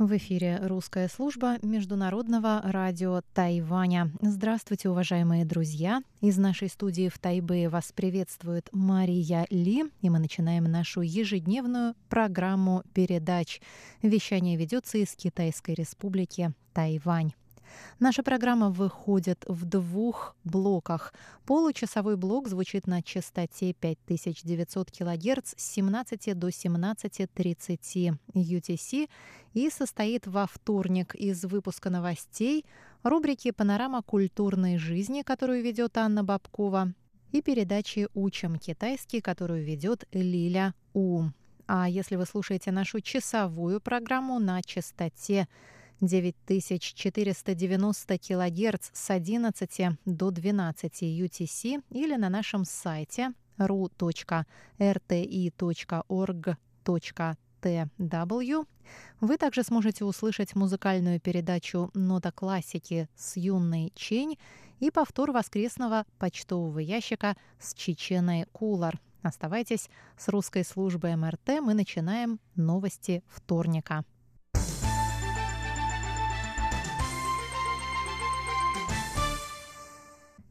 В эфире русская служба Международного радио Тайваня. Здравствуйте, уважаемые друзья! Из нашей студии в Тайбе вас приветствует Мария Ли, и мы начинаем нашу ежедневную программу передач. Вещание ведется из Китайской республики Тайвань. Наша программа выходит в двух блоках. Получасовой блок звучит на частоте 5900 кГц с 17 до 17.30 UTC и состоит во вторник из выпуска новостей, рубрики «Панорама культурной жизни», которую ведет Анна Бабкова, и передачи «Учим китайский», которую ведет Лиля У. А если вы слушаете нашу часовую программу на частоте 9490 кГц с 11 до 12 UTC или на нашем сайте ru.rti.org.tw. Вы также сможете услышать музыкальную передачу «Нота классики» с юной Чень и повтор воскресного почтового ящика с Чеченой Кулар. Оставайтесь с русской службой МРТ. Мы начинаем новости вторника.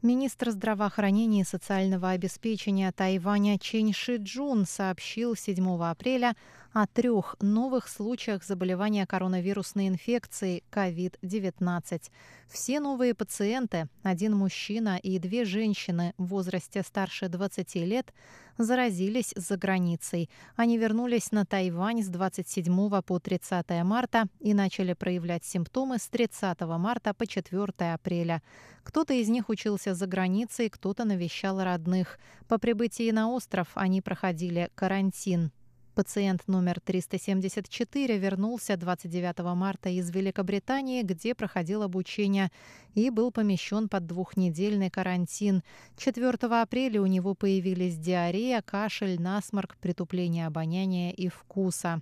Министр здравоохранения и социального обеспечения Тайваня Чен Ши Джун сообщил 7 апреля о трех новых случаях заболевания коронавирусной инфекцией COVID-19. Все новые пациенты, один мужчина и две женщины в возрасте старше 20 лет, заразились за границей. Они вернулись на Тайвань с 27 по 30 марта и начали проявлять симптомы с 30 марта по 4 апреля. Кто-то из них учился за границей, кто-то навещал родных. По прибытии на остров они проходили карантин. Пациент номер 374 вернулся 29 марта из Великобритании, где проходил обучение, и был помещен под двухнедельный карантин. 4 апреля у него появились диарея, кашель, насморк, притупление обоняния и вкуса.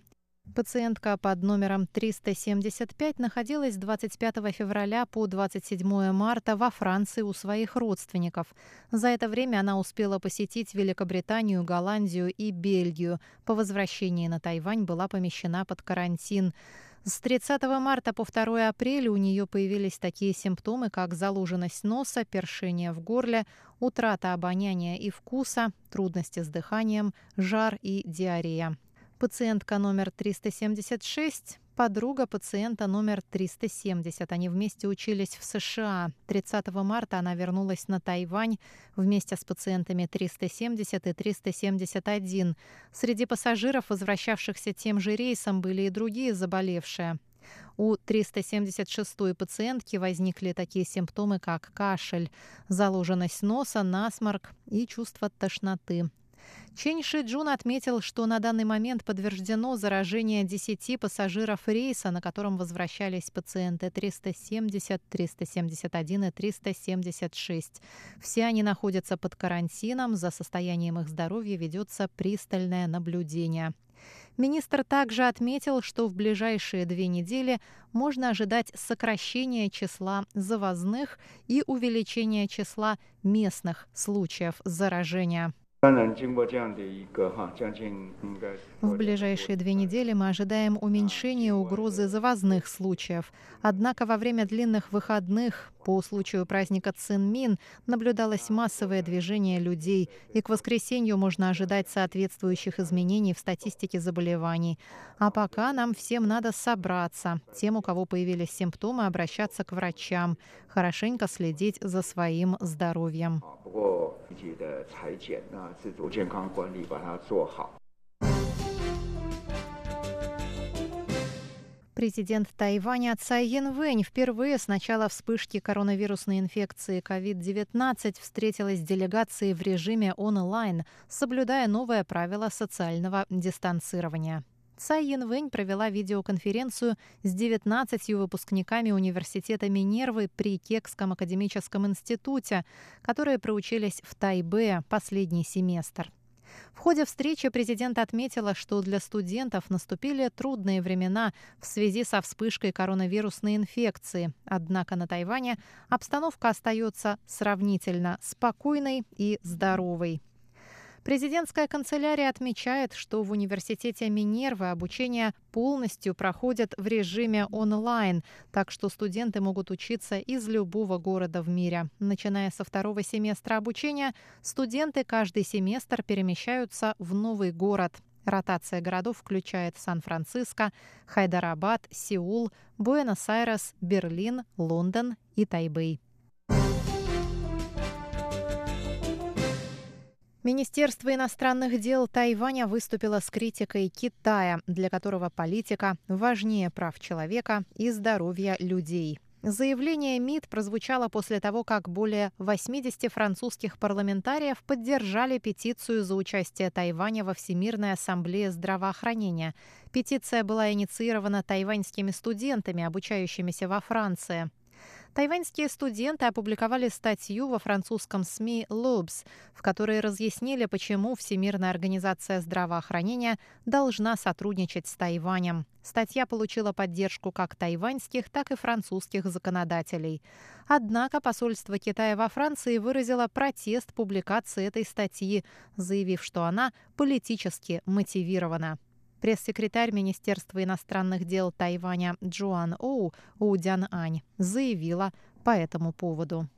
Пациентка под номером 375 находилась с 25 февраля по 27 марта во Франции у своих родственников. За это время она успела посетить Великобританию, Голландию и Бельгию. По возвращении на Тайвань была помещена под карантин. С 30 марта по 2 апреля у нее появились такие симптомы, как залуженность носа, першение в горле, утрата обоняния и вкуса, трудности с дыханием, жар и диарея. Пациентка номер 376 подруга пациента номер 370. Они вместе учились в США. 30 марта она вернулась на Тайвань вместе с пациентами 370 и 371. Среди пассажиров, возвращавшихся тем же рейсом, были и другие заболевшие. У 376-й пациентки возникли такие симптомы, как кашель, заложенность носа, насморк и чувство тошноты. Чен Ши Джун отметил, что на данный момент подтверждено заражение 10 пассажиров рейса, на котором возвращались пациенты 370, 371 и 376. Все они находятся под карантином, за состоянием их здоровья ведется пристальное наблюдение. Министр также отметил, что в ближайшие две недели можно ожидать сокращения числа завозных и увеличения числа местных случаев заражения. В ближайшие две недели мы ожидаем уменьшения угрозы завозных случаев. Однако во время длинных выходных по случаю праздника Цинмин наблюдалось массовое движение людей, и к воскресенью можно ожидать соответствующих изменений в статистике заболеваний. А пока нам всем надо собраться. Тем, у кого появились симптомы, обращаться к врачам, хорошенько следить за своим здоровьем. 自己的裁剪啊、自主健康管理把它做好。 Президент Тайваня Цай Янвэнь впервые с начала вспышки коронавирусной инфекции COVID-19 встретилась с делегацией в режиме онлайн, соблюдая новое правило социального дистанцирования. Цай Янвэнь провела видеоконференцию с 19 выпускниками университета Минервы при Кекском академическом институте, которые проучились в Тайбе последний семестр. В ходе встречи президент отметила, что для студентов наступили трудные времена в связи со вспышкой коронавирусной инфекции. Однако на Тайване обстановка остается сравнительно спокойной и здоровой. Президентская канцелярия отмечает, что в университете Минервы обучение полностью проходит в режиме онлайн, так что студенты могут учиться из любого города в мире. Начиная со второго семестра обучения, студенты каждый семестр перемещаются в новый город. Ротация городов включает Сан-Франциско, Хайдарабад, Сеул, Буэнос-Айрес, Берлин, Лондон и Тайбэй. Министерство иностранных дел Тайваня выступило с критикой Китая, для которого политика важнее прав человека и здоровья людей. Заявление МИД прозвучало после того, как более 80 французских парламентариев поддержали петицию за участие Тайваня во Всемирной ассамблее здравоохранения. Петиция была инициирована тайваньскими студентами, обучающимися во Франции. Тайваньские студенты опубликовали статью во французском СМИ «Лобс», в которой разъяснили, почему Всемирная организация здравоохранения должна сотрудничать с Тайванем. Статья получила поддержку как тайваньских, так и французских законодателей. Однако посольство Китая во Франции выразило протест публикации этой статьи, заявив, что она политически мотивирована. Пресс-секретарь Министерства иностранных дел Тайваня Джоан Оу Удян Ань заявила по этому поводу.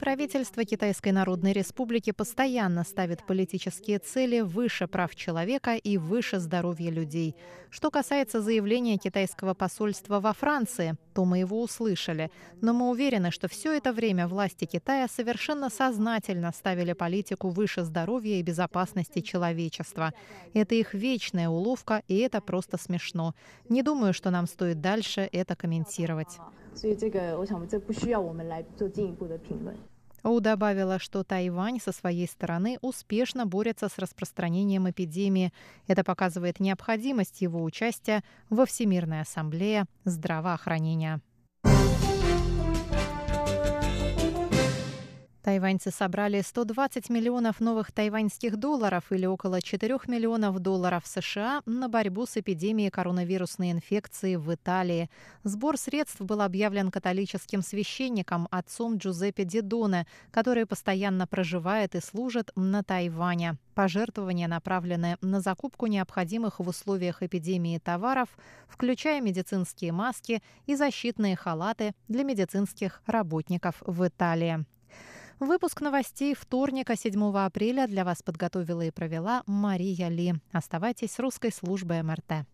Правительство Китайской Народной Республики постоянно ставит политические цели выше прав человека и выше здоровья людей. Что касается заявления китайского посольства во Франции, то мы его услышали. Но мы уверены, что все это время власти Китая совершенно сознательно ставили политику выше здоровья и безопасности человечества. Это их вечная уловка, и это просто смешно. Не думаю, что нам стоит дальше это комментировать. 所以这个，我想这不需要我们来做进一步的评论。Оу добавила, что Тайвань со своей стороны успешно борется с распространением эпидемии. Это показывает необходимость его участия во Всемирной ассамблее здравоохранения. Тайваньцы собрали 120 миллионов новых тайваньских долларов или около 4 миллионов долларов США на борьбу с эпидемией коронавирусной инфекции в Италии. Сбор средств был объявлен католическим священником отцом Джузеппе Дидоне, который постоянно проживает и служит на Тайване. Пожертвования направлены на закупку необходимых в условиях эпидемии товаров, включая медицинские маски и защитные халаты для медицинских работников в Италии. Выпуск новостей вторника, 7 апреля для вас подготовила и провела Мария Ли. Оставайтесь с русской службой МРТ.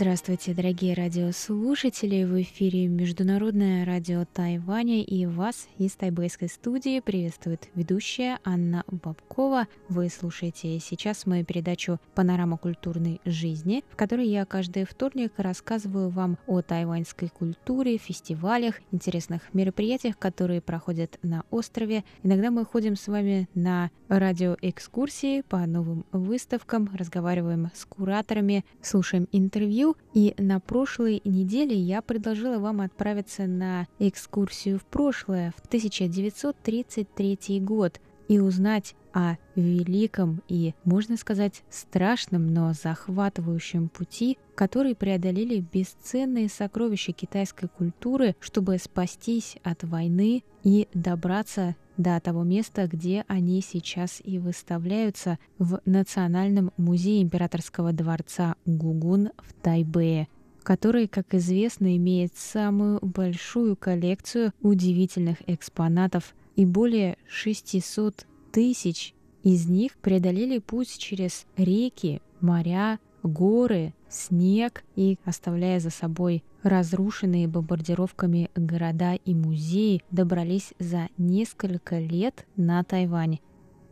Здравствуйте, дорогие радиослушатели! В эфире Международное радио Тайваня и вас из тайбэйской студии приветствует ведущая Анна Бабкова. Вы слушаете сейчас мою передачу «Панорама культурной жизни», в которой я каждый вторник рассказываю вам о тайваньской культуре, фестивалях, интересных мероприятиях, которые проходят на острове. Иногда мы ходим с вами на радиоэкскурсии по новым выставкам, разговариваем с кураторами, слушаем интервью и на прошлой неделе я предложила вам отправиться на экскурсию в прошлое, в 1933 год, и узнать о великом и, можно сказать, страшном, но захватывающем пути, который преодолели бесценные сокровища китайской культуры, чтобы спастись от войны и добраться до того места, где они сейчас и выставляются в Национальном музее императорского дворца Гугун в Тайбэе который, как известно, имеет самую большую коллекцию удивительных экспонатов и более 600 тысяч из них преодолели путь через реки, моря, горы, снег и, оставляя за собой разрушенные бомбардировками города и музеи, добрались за несколько лет на Тайвань.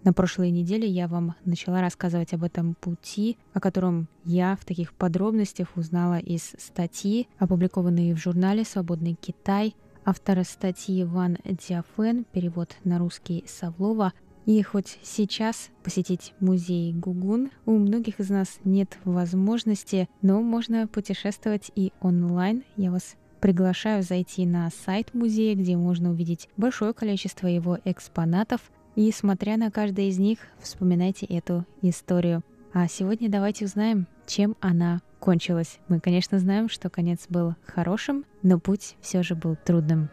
На прошлой неделе я вам начала рассказывать об этом пути, о котором я в таких подробностях узнала из статьи, опубликованной в журнале «Свободный Китай», автора статьи Ван Диафен, перевод на русский Савлова. И хоть сейчас посетить музей Гугун у многих из нас нет возможности, но можно путешествовать и онлайн. Я вас приглашаю зайти на сайт музея, где можно увидеть большое количество его экспонатов, и, смотря на каждый из них, вспоминайте эту историю. А сегодня давайте узнаем, чем она кончилась. Мы, конечно, знаем, что конец был хорошим, но путь все же был трудным.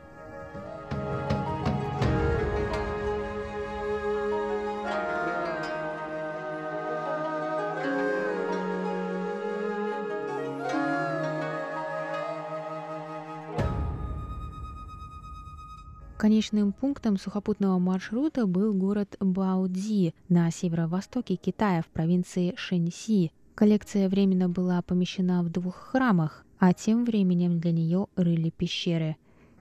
Конечным пунктом сухопутного маршрута был город Баудзи на северо-востоке Китая в провинции Шэньси. Коллекция временно была помещена в двух храмах, а тем временем для нее рыли пещеры.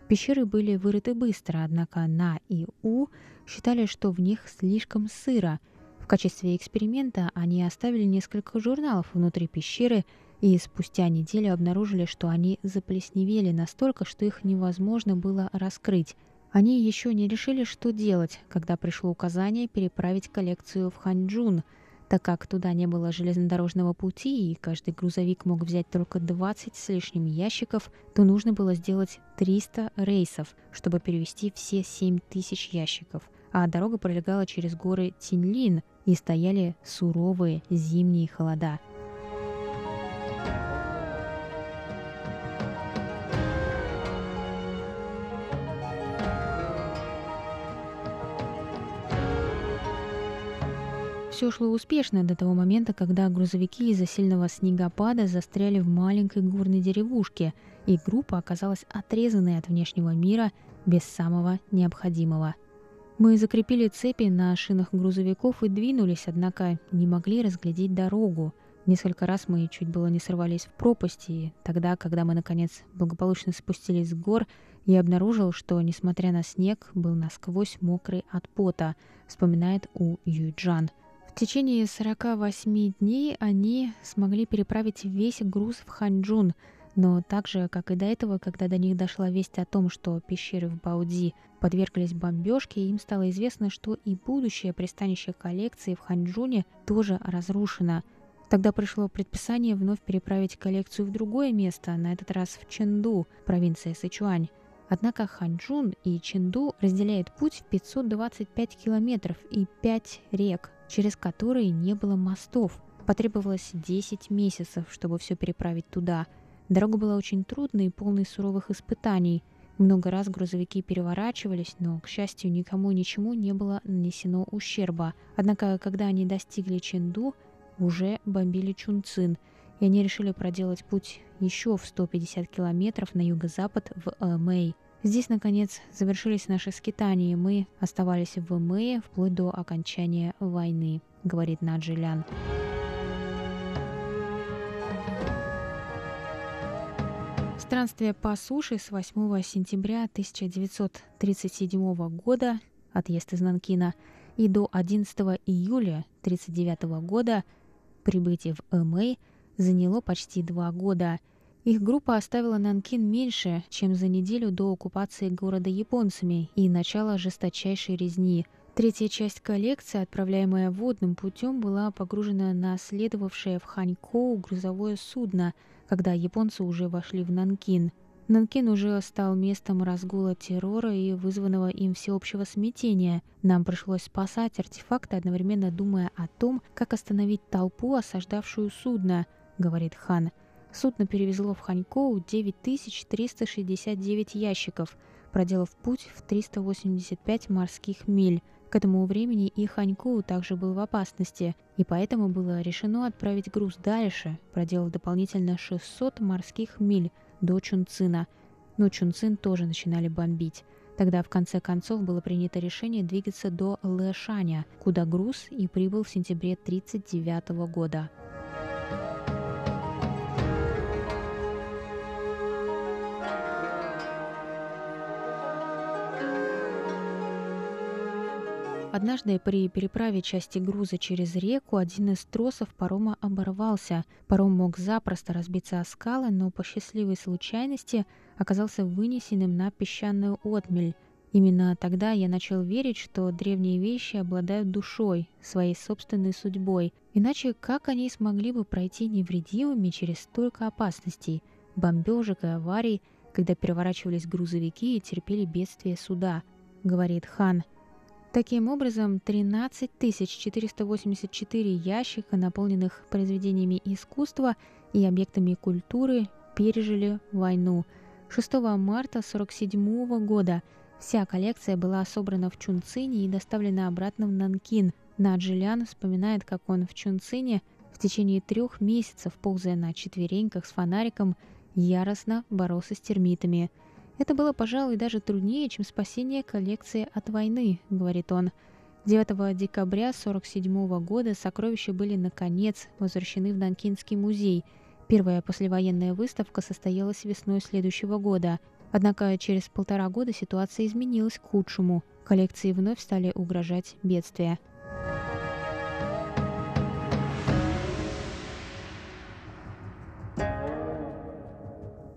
Пещеры были вырыты быстро, однако На и У считали, что в них слишком сыро. В качестве эксперимента они оставили несколько журналов внутри пещеры и спустя неделю обнаружили, что они заплесневели настолько, что их невозможно было раскрыть. Они еще не решили, что делать, когда пришло указание переправить коллекцию в Ханчжун, так как туда не было железнодорожного пути и каждый грузовик мог взять только 20 с лишним ящиков, то нужно было сделать 300 рейсов, чтобы перевести все 7 тысяч ящиков. А дорога пролегала через горы Тинлин, и стояли суровые зимние холода – Все шло успешно до того момента, когда грузовики из-за сильного снегопада застряли в маленькой горной деревушке, и группа оказалась отрезанной от внешнего мира без самого необходимого. Мы закрепили цепи на шинах грузовиков и двинулись, однако не могли разглядеть дорогу. Несколько раз мы чуть было не сорвались в пропасть, и тогда, когда мы, наконец, благополучно спустились с гор, я обнаружил, что, несмотря на снег, был насквозь мокрый от пота, вспоминает У Юйджан – в течение 48 дней они смогли переправить весь груз в Ханчжун, но так же, как и до этого, когда до них дошла весть о том, что пещеры в Баудзи подверглись бомбежке, им стало известно, что и будущее пристанище коллекции в Ханчжуне тоже разрушено. Тогда пришло предписание вновь переправить коллекцию в другое место, на этот раз в Чэнду, провинция Сычуань. Однако Ханчжун и Чэнду разделяет путь в 525 километров и 5 рек через которые не было мостов. Потребовалось 10 месяцев, чтобы все переправить туда. Дорога была очень трудной и полной суровых испытаний. Много раз грузовики переворачивались, но, к счастью, никому ничему не было нанесено ущерба. Однако, когда они достигли Ченду, уже бомбили Чунцин, и они решили проделать путь еще в 150 километров на юго-запад в Мэй. Здесь, наконец, завершились наши скитания, и мы оставались в Мэй вплоть до окончания войны, говорит Наджилян. Странствие по суше с 8 сентября 1937 года, отъезд из Нанкина, и до 11 июля 1939 года прибытие в Эмэй заняло почти два года – их группа оставила Нанкин меньше, чем за неделю до оккупации города японцами и начала жесточайшей резни. Третья часть коллекции, отправляемая водным путем, была погружена на следовавшее в Ханькоу грузовое судно, когда японцы уже вошли в Нанкин. Нанкин уже стал местом разгула террора и вызванного им всеобщего смятения. Нам пришлось спасать артефакты, одновременно думая о том, как остановить толпу, осаждавшую судно, говорит Хан. Судно перевезло в Ханькоу 9369 ящиков, проделав путь в 385 морских миль. К этому времени и Ханькоу также был в опасности, и поэтому было решено отправить груз дальше, проделав дополнительно 600 морских миль до Чунцина. Но Чунцин тоже начинали бомбить. Тогда в конце концов было принято решение двигаться до Лэшаня, куда груз и прибыл в сентябре 1939 года. Однажды при переправе части груза через реку один из тросов парома оборвался. Паром мог запросто разбиться о скалы, но по счастливой случайности оказался вынесенным на песчаную отмель. Именно тогда я начал верить, что древние вещи обладают душой, своей собственной судьбой. Иначе как они смогли бы пройти невредимыми через столько опасностей, бомбежек и аварий, когда переворачивались грузовики и терпели бедствие суда, говорит Хан. Таким образом, 13 484 ящика, наполненных произведениями искусства и объектами культуры, пережили войну. 6 марта 1947 года – Вся коллекция была собрана в Чунцине и доставлена обратно в Нанкин. Наджилян вспоминает, как он в Чунцине в течение трех месяцев, ползая на четвереньках с фонариком, яростно боролся с термитами. «Это было, пожалуй, даже труднее, чем спасение коллекции от войны», — говорит он. 9 декабря 1947 года сокровища были, наконец, возвращены в Нанкинский музей. Первая послевоенная выставка состоялась весной следующего года — Однако через полтора года ситуация изменилась к худшему. Коллекции вновь стали угрожать бедствия.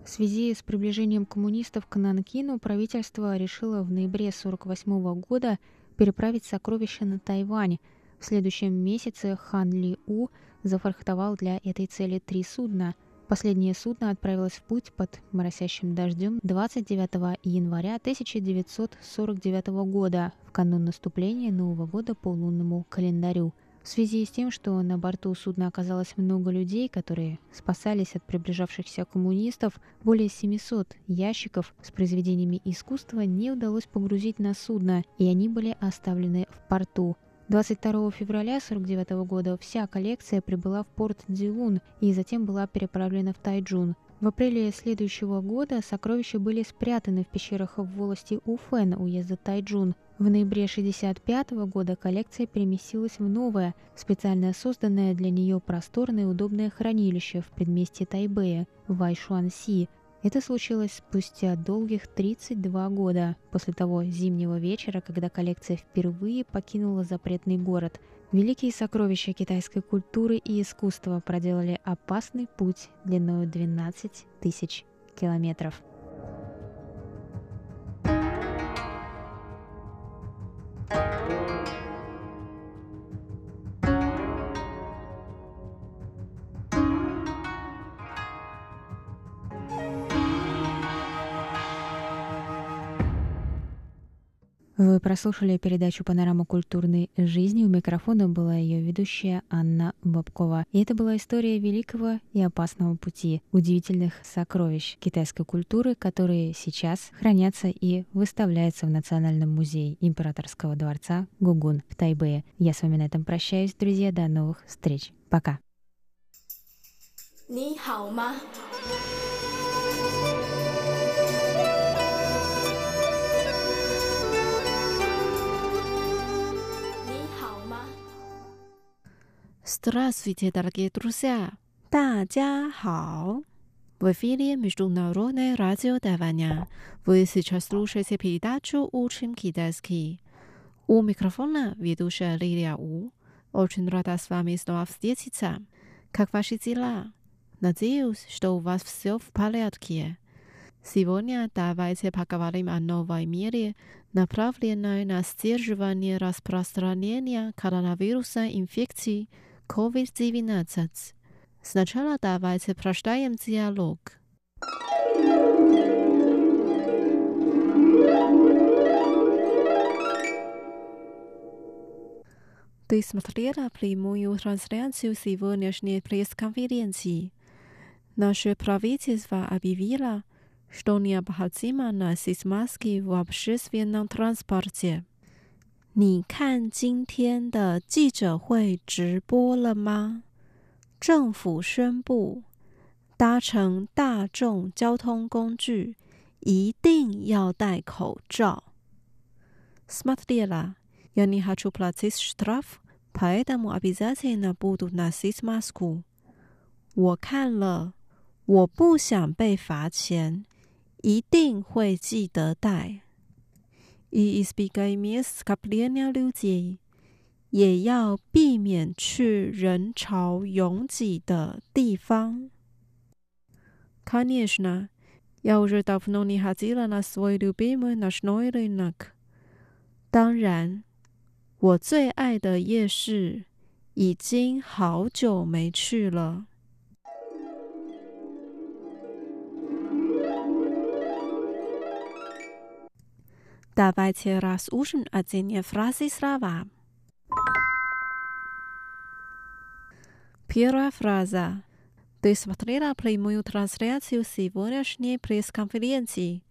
В связи с приближением коммунистов к Нанкину правительство решило в ноябре 1948 года переправить сокровища на Тайвань. В следующем месяце Хан Ли У зафрахтовал для этой цели три судна – Последнее судно отправилось в путь под моросящим дождем 29 января 1949 года, в канун наступления Нового года по лунному календарю. В связи с тем, что на борту судна оказалось много людей, которые спасались от приближавшихся коммунистов, более 700 ящиков с произведениями искусства не удалось погрузить на судно, и они были оставлены в порту. 22 февраля 1949 года вся коллекция прибыла в порт Дзилун и затем была переправлена в Тайджун. В апреле следующего года сокровища были спрятаны в пещерах в волости Уфэн уезда Тайджун. В ноябре 1965 года коллекция переместилась в новое, специально созданное для нее просторное и удобное хранилище в предместье Тайбэя, Вайшуанси, это случилось спустя долгих 32 года после того зимнего вечера, когда коллекция впервые покинула запретный город. Великие сокровища китайской культуры и искусства проделали опасный путь длиной 12 тысяч километров. прослушали передачу «Панорама культурной жизни». У микрофона была ее ведущая Анна Бабкова. И это была история великого и опасного пути, удивительных сокровищ китайской культуры, которые сейчас хранятся и выставляются в Национальном музее Императорского дворца Гугун в Тайбэе. Я с вами на этом прощаюсь, друзья. До новых встреч. Пока. 你好吗 ？Здравствуйте, дорогие друзья! 大家好! В эфире Международное радио Тайваня. Вы сейчас слушаете передачу «Учим китайский». У микрофона ведущая Лилия У. Очень рада с вами снова встретиться. Как ваши дела? Надеюсь, что у вас все в порядке. Сегодня давайте поговорим о новой мере, направленной на сдерживание распространения коронавирусной инфекции – COVID-19. Сначала давайте прочитаем диалог. Ты смотрела прямую трансляцию сегодняшней пресс-конференции. Наше правительство объявило, что необходимо носить маски в общественном транспорте. 你看今天的记者会直播了吗？政府宣布搭乘大众交通工具一定要戴口罩。Smartly, la, unihachu platis straf, paedam abizatina budu na sis masku。我看了，我不想被罚钱，一定会记得戴。и избегай скопления людей，也要避免去人潮拥挤的地方。Конечно, я уже давно не ходила на свой любимый ночной рынок。当然，我最爱的夜市已经好久没去了。 Давайте разучим один фразы слова. Первая фраза. Ты смотрела прямую трансляцию сегодняшней пресс-конференции.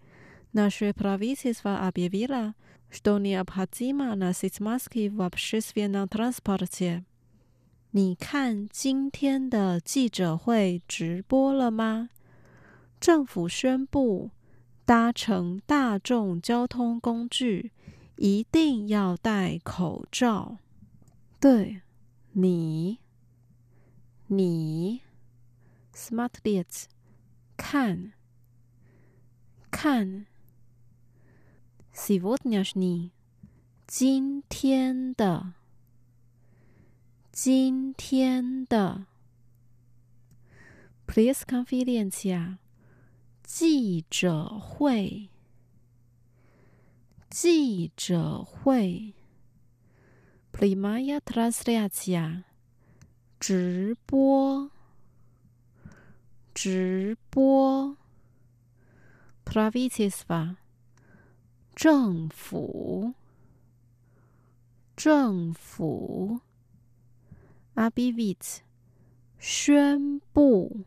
Наше правительство объявило, что необходимо носить маски в общественном транспорте. 你看今天的记者会直播了吗？政府宣布。 搭乘大众交通工具一定要戴口罩。对，你，你，smart lights，看，看，сегодняшний，今天的，今天的，пресс-конференция。 记者会，记者会，primaria t r a s l a t i a 直播，直播 p r a v i t i s v a 政府，政府 a b i v i t 宣布。Abivit, 宣布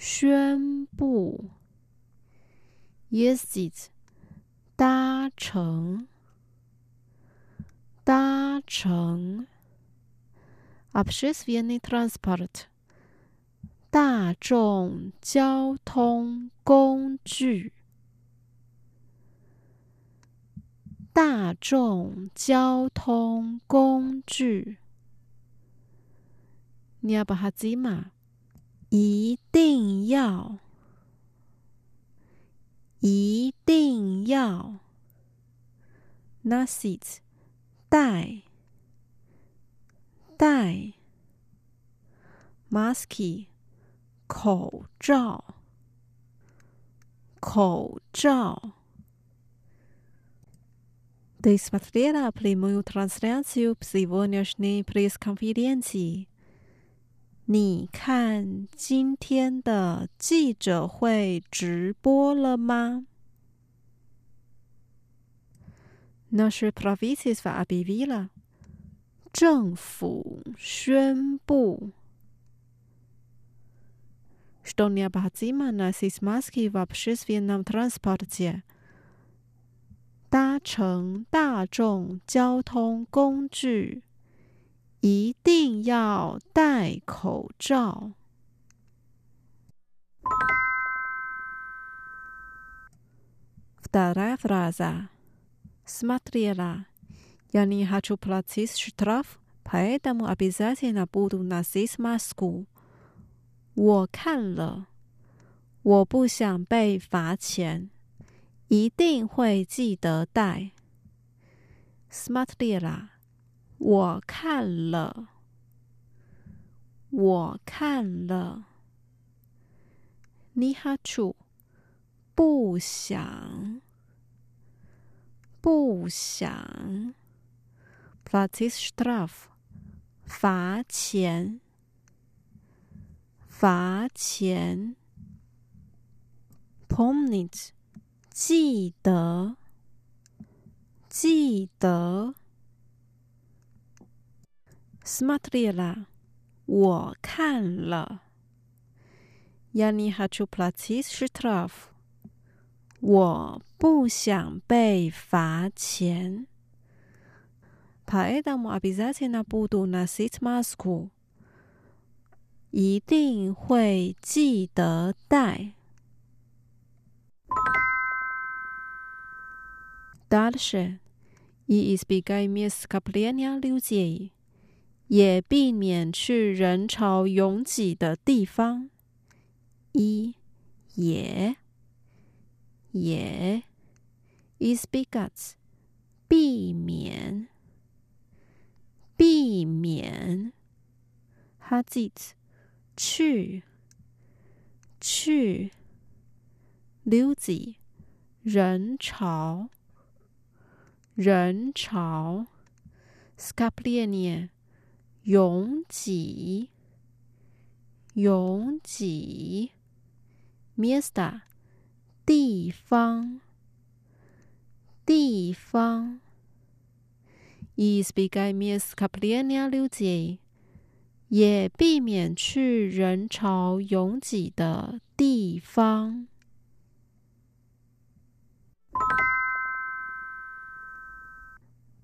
宣布，Yes，it，搭乘，搭乘，Общественный транспорт，大众交通工具，大众交通工具，Необходимо。 一定要，一定要。Nasit，戴，戴。Masky，口罩，口罩。Despatriera plimu translacio psivonios ne preskonfidencii. 你看今天的记者会直播了吗？Nasze prawictwo объявило，政府宣布，что необходимо носить маски в общественном транспорте，搭乘大众交通工具。 一定要戴口罩。Вторая фраза. Смотрела. Я не хочу платить штраф, поэтому обязательно буду носить маску. 我看了，我不想被罚钱，一定会记得戴。Смотрела. 我看了，我看了。你哈楚，不想，不想。Platis straf，罚钱，罚钱。Pomnit，记得，记得。Смотрела，我看了。Я не хочу платить штраф，我不想被罚钱。Поэтому обязательно буду носить маску，一定会记得戴。Дальше и избегай мест скопления людей。 也避免去人潮拥挤的地方。一也也，is because 避免避免 hazit 去去 luzi 人潮人潮 scaplienne。拥挤，拥挤。Miesta，地方，地方。Izбегaj miesta kapljanja ljudi，也避免去人潮拥挤的地方。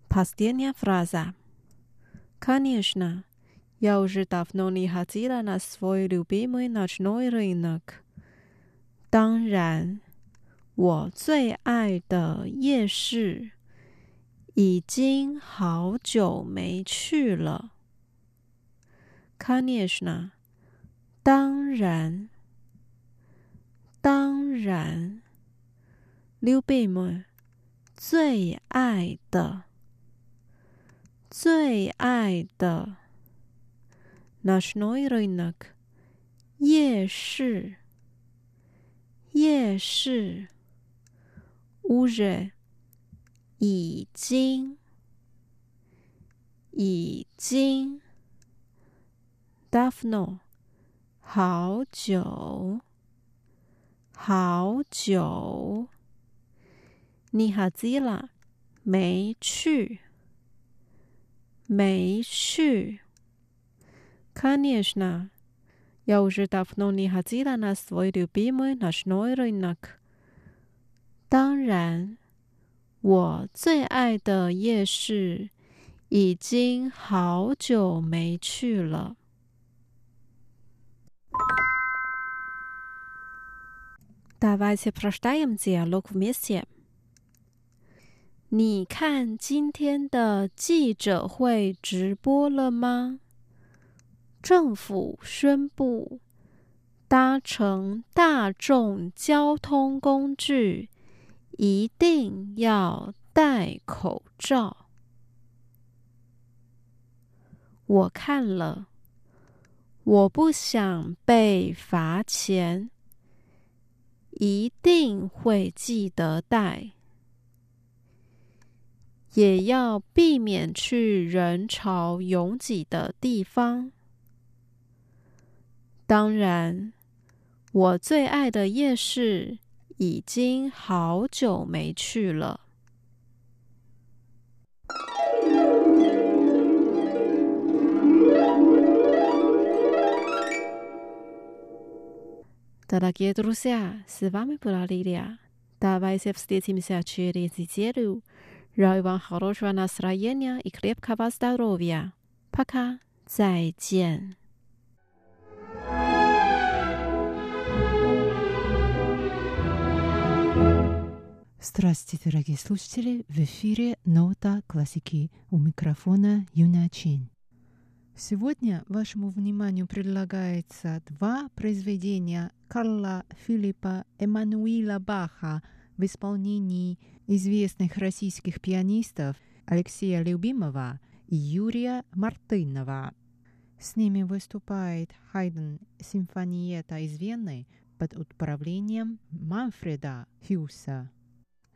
Pozdravljanja fraza。Конечно, я уже давно не ходила на свой любимый ночной рынок. 当然，我最爱的夜市已经好久没去了。Конечно，当然，当然。Любимый，最爱的， 最爱的，nationalnye nakt 夜市。夜市，uze 已经，已经 d a f n o 好久，好久，niha zila 没去。没去。Конечно, я уже давно не ходила на свой любимый ночной рынок. 当然，我最爱的夜市已经好久没去了。Давайте прочитаем диалог вместе. 你看今天的记者会直播了吗？政府宣布，搭乘大众交通工具一定要戴口罩。我看了，我不想被罚钱，一定会记得戴。也要避免去人潮拥挤的地方。当然，我最爱的夜市已经好久没去了。Дорогие друзья, с вами была Лилия. Давайте встретимся через неделю. Желаю вам хорошего настроения и крепкого здоровья. Пока. Здравствуйте, дорогие слушатели! В эфире «Нота классики» у микрофона Юна Чин. Сегодня вашему вниманию предлагается два произведения Карла Филиппа Эммануила Баха в исполнении известных российских пианистов Алексея Любимова и Юрия Мартынова. С ними выступает Хайден симфониета из Вены под управлением Манфреда Хьюса.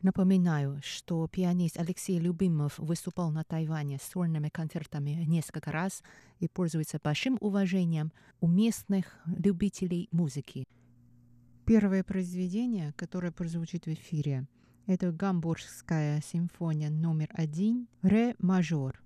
Напоминаю, что пианист Алексей Любимов выступал на Тайване с сольными концертами несколько раз и пользуется большим уважением у местных любителей музыки. Первое произведение, которое прозвучит в эфире, это Гамбургская симфония номер один «Ре мажор».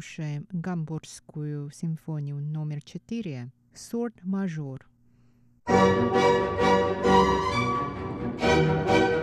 слушаем Гамбургскую симфонию номер 4, сорт мажор. Thank you.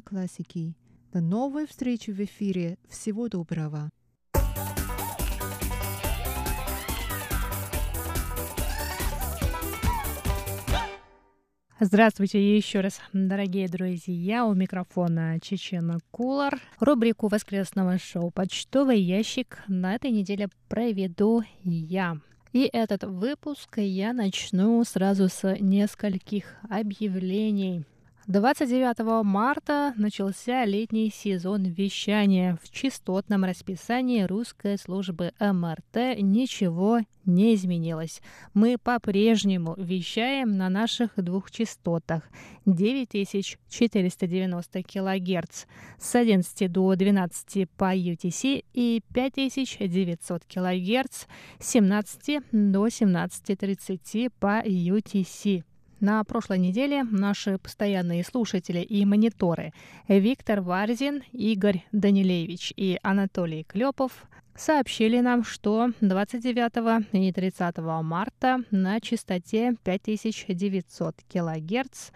Передача «Нота классики». До новой встречи в эфире. Всего доброго. Здравствуйте еще раз, дорогие друзья. У микрофона Чечена Кулар. Рубрику воскресного шоу «Почтовый ящик» на этой неделе проведу я. И этот выпуск я начну сразу с нескольких объявлений. 29 марта начался летний сезон вещания. В частотном расписании русской службы МРТ ничего не изменилось. Мы по-прежнему вещаем на наших двух частотах 9490 кГц с 11 до 12 по UTC и 5900 кГц с 17 до 17.30 по UTC. На прошлой неделе наши постоянные слушатели и мониторы Виктор Варзин, Игорь Данилевич и Анатолий Клепов сообщили нам, что 29 и 30 марта на частоте 5900 кГц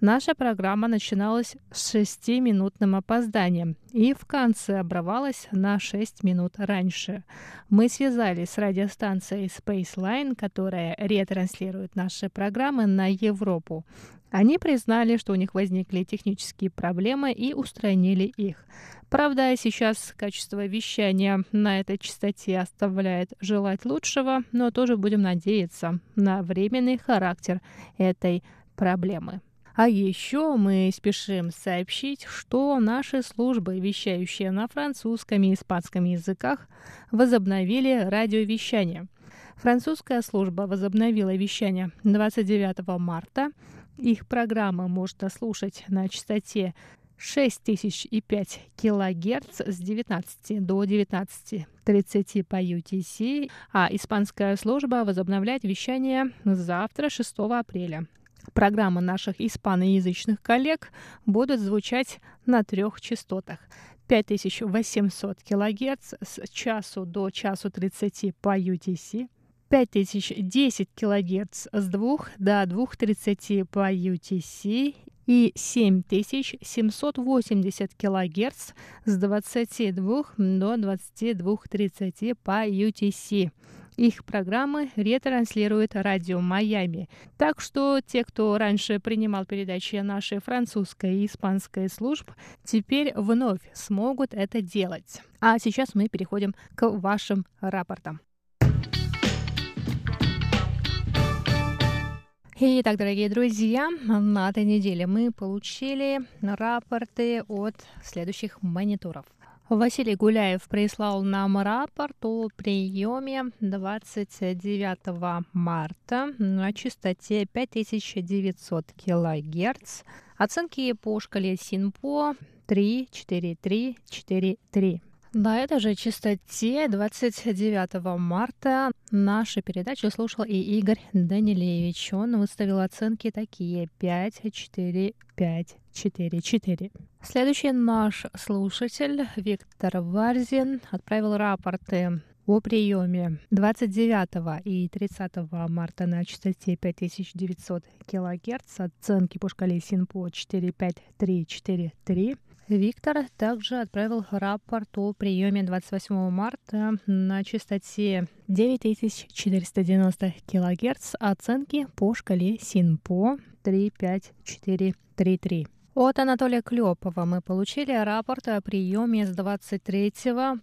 Наша программа начиналась с шестиминутным опозданием и в конце обрывалась на 6 минут раньше. Мы связались с радиостанцией Spaceline, которая ретранслирует наши программы на Европу. Они признали, что у них возникли технические проблемы и устранили их. Правда, сейчас качество вещания на этой частоте оставляет желать лучшего, но тоже будем надеяться на временный характер этой проблемы. А еще мы спешим сообщить, что наши службы, вещающие на французском и испанском языках, возобновили радиовещание. Французская служба возобновила вещание 29 марта. Их программы можно слушать на частоте 6005 килогерц с 19 до 19.30 по UTC, а испанская служба возобновляет вещание завтра, 6 апреля. Программы наших испаноязычных коллег будут звучать на трех частотах. 5800 кГц с часу до часу 30 по UTC, 5010 кГц с 2 до 2.30 по UTC и 7780 кГц с 22 до 22.30 по UTC. Их программы ретранслирует радио Майами. Так что те, кто раньше принимал передачи нашей французской и испанской служб, теперь вновь смогут это делать. А сейчас мы переходим к вашим рапортам. Итак, дорогие друзья, на этой неделе мы получили рапорты от следующих мониторов. Василий Гуляев прислал нам рапорт о приеме 29 марта на частоте 5900 кГц. Оценки по шкале СИНПО 3, 4, 3, 4, 3. На этой же частоте 29 марта нашу передачу слушал и Игорь Данилевич. Он выставил оценки такие 5, 4, 5, 4, 4. Следующий наш слушатель Виктор Варзин отправил рапорты о приеме 29 и 30 марта на частоте 5900 кГц, оценки по шкале СИНПО 45343. Виктор также отправил рапорт о приеме 28 марта на частоте 9490 кГц, оценки по шкале СИНПО 35433. От Анатолия Клепова мы получили рапорт о приеме с 23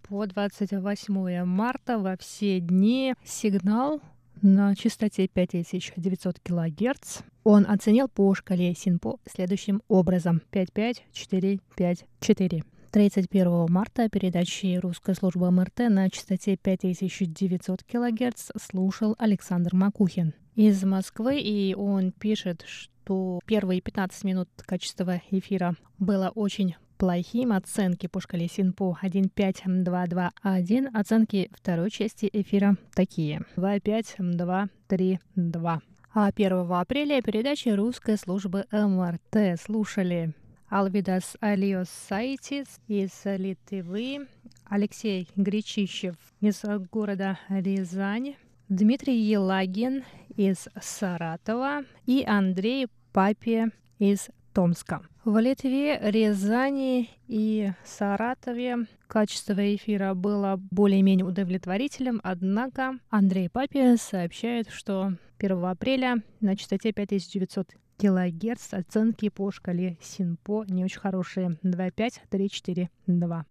по 28 марта во все дни. Сигнал на частоте 5900 кГц. Он оценил по шкале СИНПО следующим образом 55454. 31 марта передачи русской службы МРТ на частоте 5900 кГц слушал Александр Макухин из Москвы, и он пишет, что первые 15 минут качества эфира было очень плохим. Оценки по шкале СИНПО 1.5.2.2.1. Оценки второй части эфира такие. 2.5.2.3.2. А 1 апреля передачи русской службы МРТ слушали Алвидас Алиос Сайтис из Литвы, Алексей Гречищев из города Рязань, Дмитрий Елагин из Саратова и Андрей Папе из Томска. В Литве, Рязани и Саратове качество эфира было более-менее удовлетворительным, однако Андрей Папи сообщает, что 1 апреля на частоте 5900 килогерц оценки по шкале Синпо не очень хорошие 2,5, 3, 4, 2.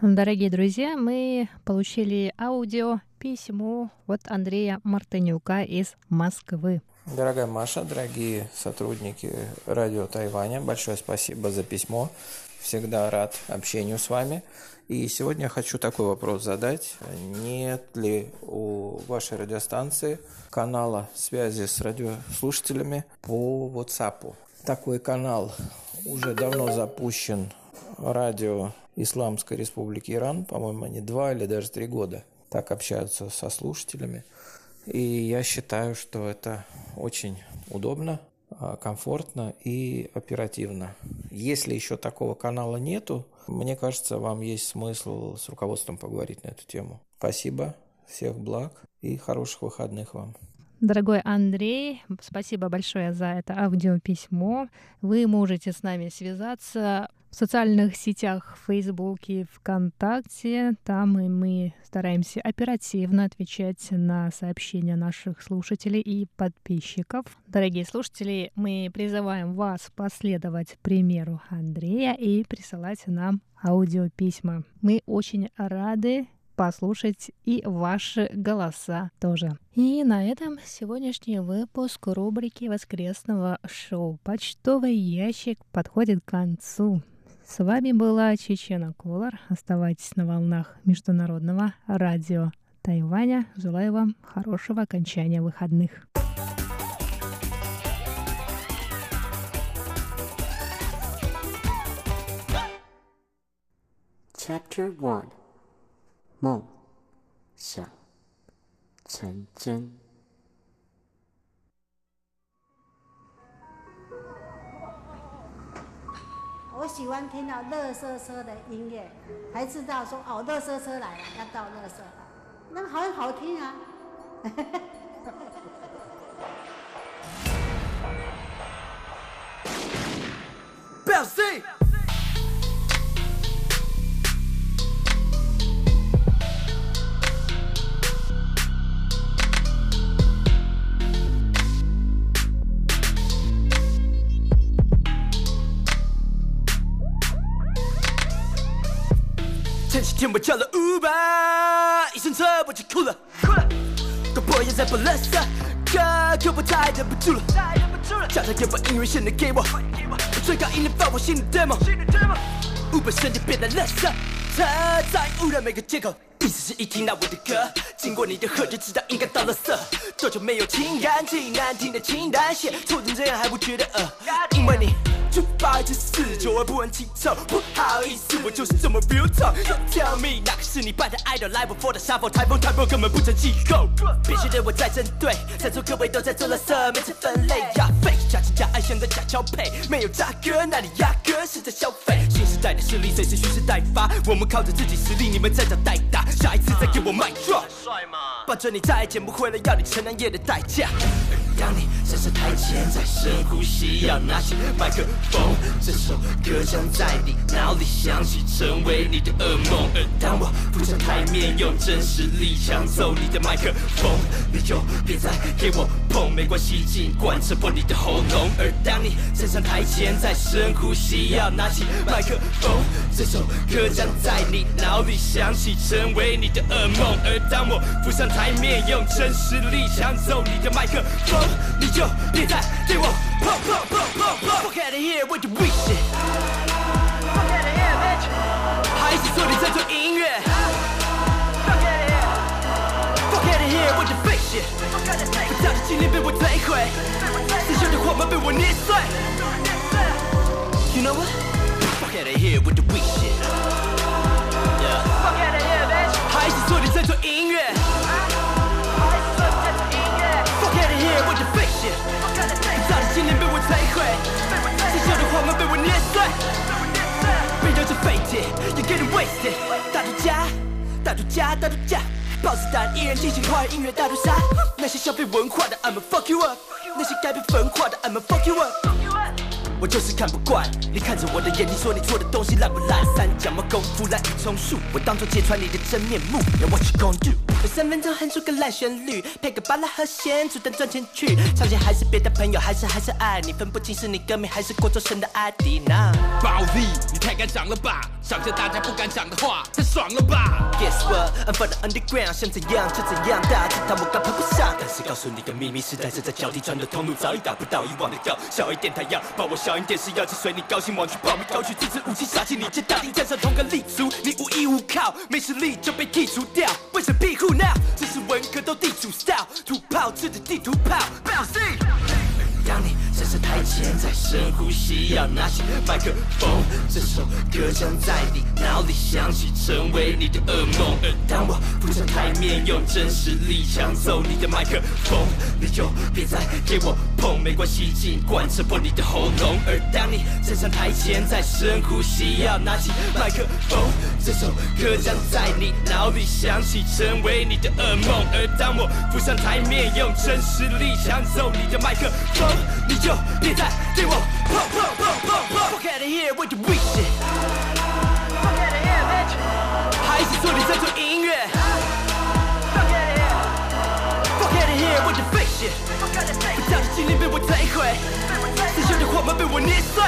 Дорогие друзья, мы получили аудио письмо от Андрея Мартынюка из Москвы. Дорогая Маша, дорогие сотрудники радио Тайваня, большое спасибо за письмо. Всегда рад общению с вами. И сегодня хочу такой вопрос задать. Нет ли у вашей радиостанции канала связи с радиослушателями по WhatsApp? Такой канал уже давно запущен радио Исламской Республики Иран, по-моему, они два или даже три года так общаются со слушателями. И я считаю, что это очень удобно, а, комфортно и оперативно. Если еще такого канала нету, мне кажется, вам есть смысл с руководством поговорить на эту тему. Спасибо, всех благ и хороших выходных вам. Дорогой Андрей, спасибо большое за это аудиописьмо. Вы можете с нами связаться в социальных сетях в Фейсбуке, ВКонтакте. Там и мы стараемся оперативно отвечать на сообщения наших слушателей и подписчиков. Дорогие слушатели, мы призываем вас последовать примеру Андрея и присылать нам аудиописьма. Мы очень рады послушать и ваши голоса тоже. И на этом сегодняшний выпуск рубрики воскресного шоу «Почтовый ящик» подходит к концу. С вами была Чечена Колор. Оставайтесь на волнах Международного радио Тайваня. Желаю вам хорошего окончания выходных. Chapter 1梦想成真。 我喜欢听到乐色车的音乐，还知道说哦，乐色车来了，要到乐色了，那个很好听啊。表天我叫了 Uber，一上车我就哭了，哭了。搞破也在播垃圾歌，可我再也忍不住了，再忍不住了。叫他也把音乐线的给我，我最高音量放我新的 demo。Uber 瞬间变得垃圾车，在污染每个街口。意思是一听到我的歌，经过你的喝就知道应该到了色。多久没有听干净难听的情单写，错成这样还不觉得恶？因为你。就百分四，久而不闻其臭。不好意思，我就是这么 real talk。Tell me，哪个是你扮的 idol？Live for the shuffle，台风台风根本不成气候。别觉得我在针对，在座各位都在做垃圾，没成分类。呀假情假爱像在假交配，没有炸哥，那你压根是在消费。新时代的势力随时蓄势待发，我们靠着自己实力，你们在找代打。下一次再给我卖 drop，帅吗？保证你再也捡不回来要你承担夜的代价。当你站上台前，再深呼吸，要拿起麦克风，这首歌将在你脑里响起，成为你的噩梦。而当我浮上台面，用真实力抢走你的麦克风，你就别再给我碰，没关系，尽管扯破你的喉咙。而当你站上台前，再深呼吸，要拿起麦克风，这首歌将在你脑里响起，成为你的噩梦。而当我浮上台面，用真实力抢走你的麦克风。你就别再对我碰碰碰碰碰！Fuck out of here with the weak shit。Fuck out of here bitch。还是说你在做音乐？Fuck out of here。Fuck out of here with the fake shit。不要的经历被我摧毁，刺绣的谎言被我捏碎。You know what? Fuck out of here with the weak shit。Yeah。Fuck out of here bitch。还是说你在做音乐？ 造的信念被我摧毁，刺绣的谎言被我捏碎，被丢成废铁，You get it wasted。大独家，大独家，大独家，豹子胆一人进行华语音乐大屠杀，那些消费文化的，I'ma fuck you up。那些改变分化的，I'ma fuck you up。我就是看不惯你看着我的眼睛说你做的东西烂不烂？三脚猫功夫滥竽充数，我当作揭穿你的真面目。Now what you gonna do？有三分钟哼出个烂旋律，配个巴拉和弦，主单赚钱去。唱钱还是别的朋友，还是还是爱你，分不清是你歌迷还是过周深的阿迪娜。暴力，你太敢讲了吧？想着大家不敢讲的话，太爽了吧？Guess what？I'm from the underground，想怎样就怎样，大家知道我刚攀不上。但是告诉你个秘密，时代正在交替，转的通路早已达不到以往的高。小一点，太阳把我小一点，是要去随你高兴，往去报名高举自制武器杀气，你这大敌站上同个立足，你无依无靠，没实力就被剔除掉，为什么庇护 now？这是文科斗地主 style，土炮吃着地图炮，不要 see。当你站上台前，再深呼吸，要拿起麦克风，这首歌将在你脑里响起，成为你的噩梦。而当我扶上台面，用真实力抢走你的麦克风，你就别再给我碰，没关系，尽管扯破你的喉咙。而当你站上台前，再深呼吸，要拿起麦克风，这首歌将在你脑里响起，成为你的噩梦。而当我扶上台面，用真实力抢走你的麦克风。你就别再对我碰碰碰碰碰！Fuck out of here with the weak shit！还是说你在做音乐？Fuck out of here！Fuck out of here with your fake shit！不掉的精灵被我摧毁，刺绣的花瓣被我捏碎。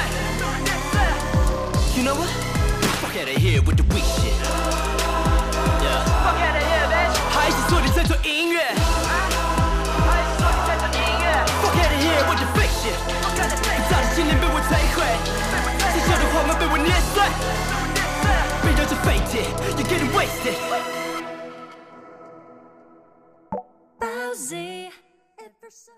You know what？Fuck out of here with the weak shit！Yeah！Fuck out of here bitch！还是说你在做音乐？我的 fake shit，炸的心灵被我摧毁，刺绣的花瓣被我捏碎，被丢着废铁，You getting wasted。Bowsy, ever so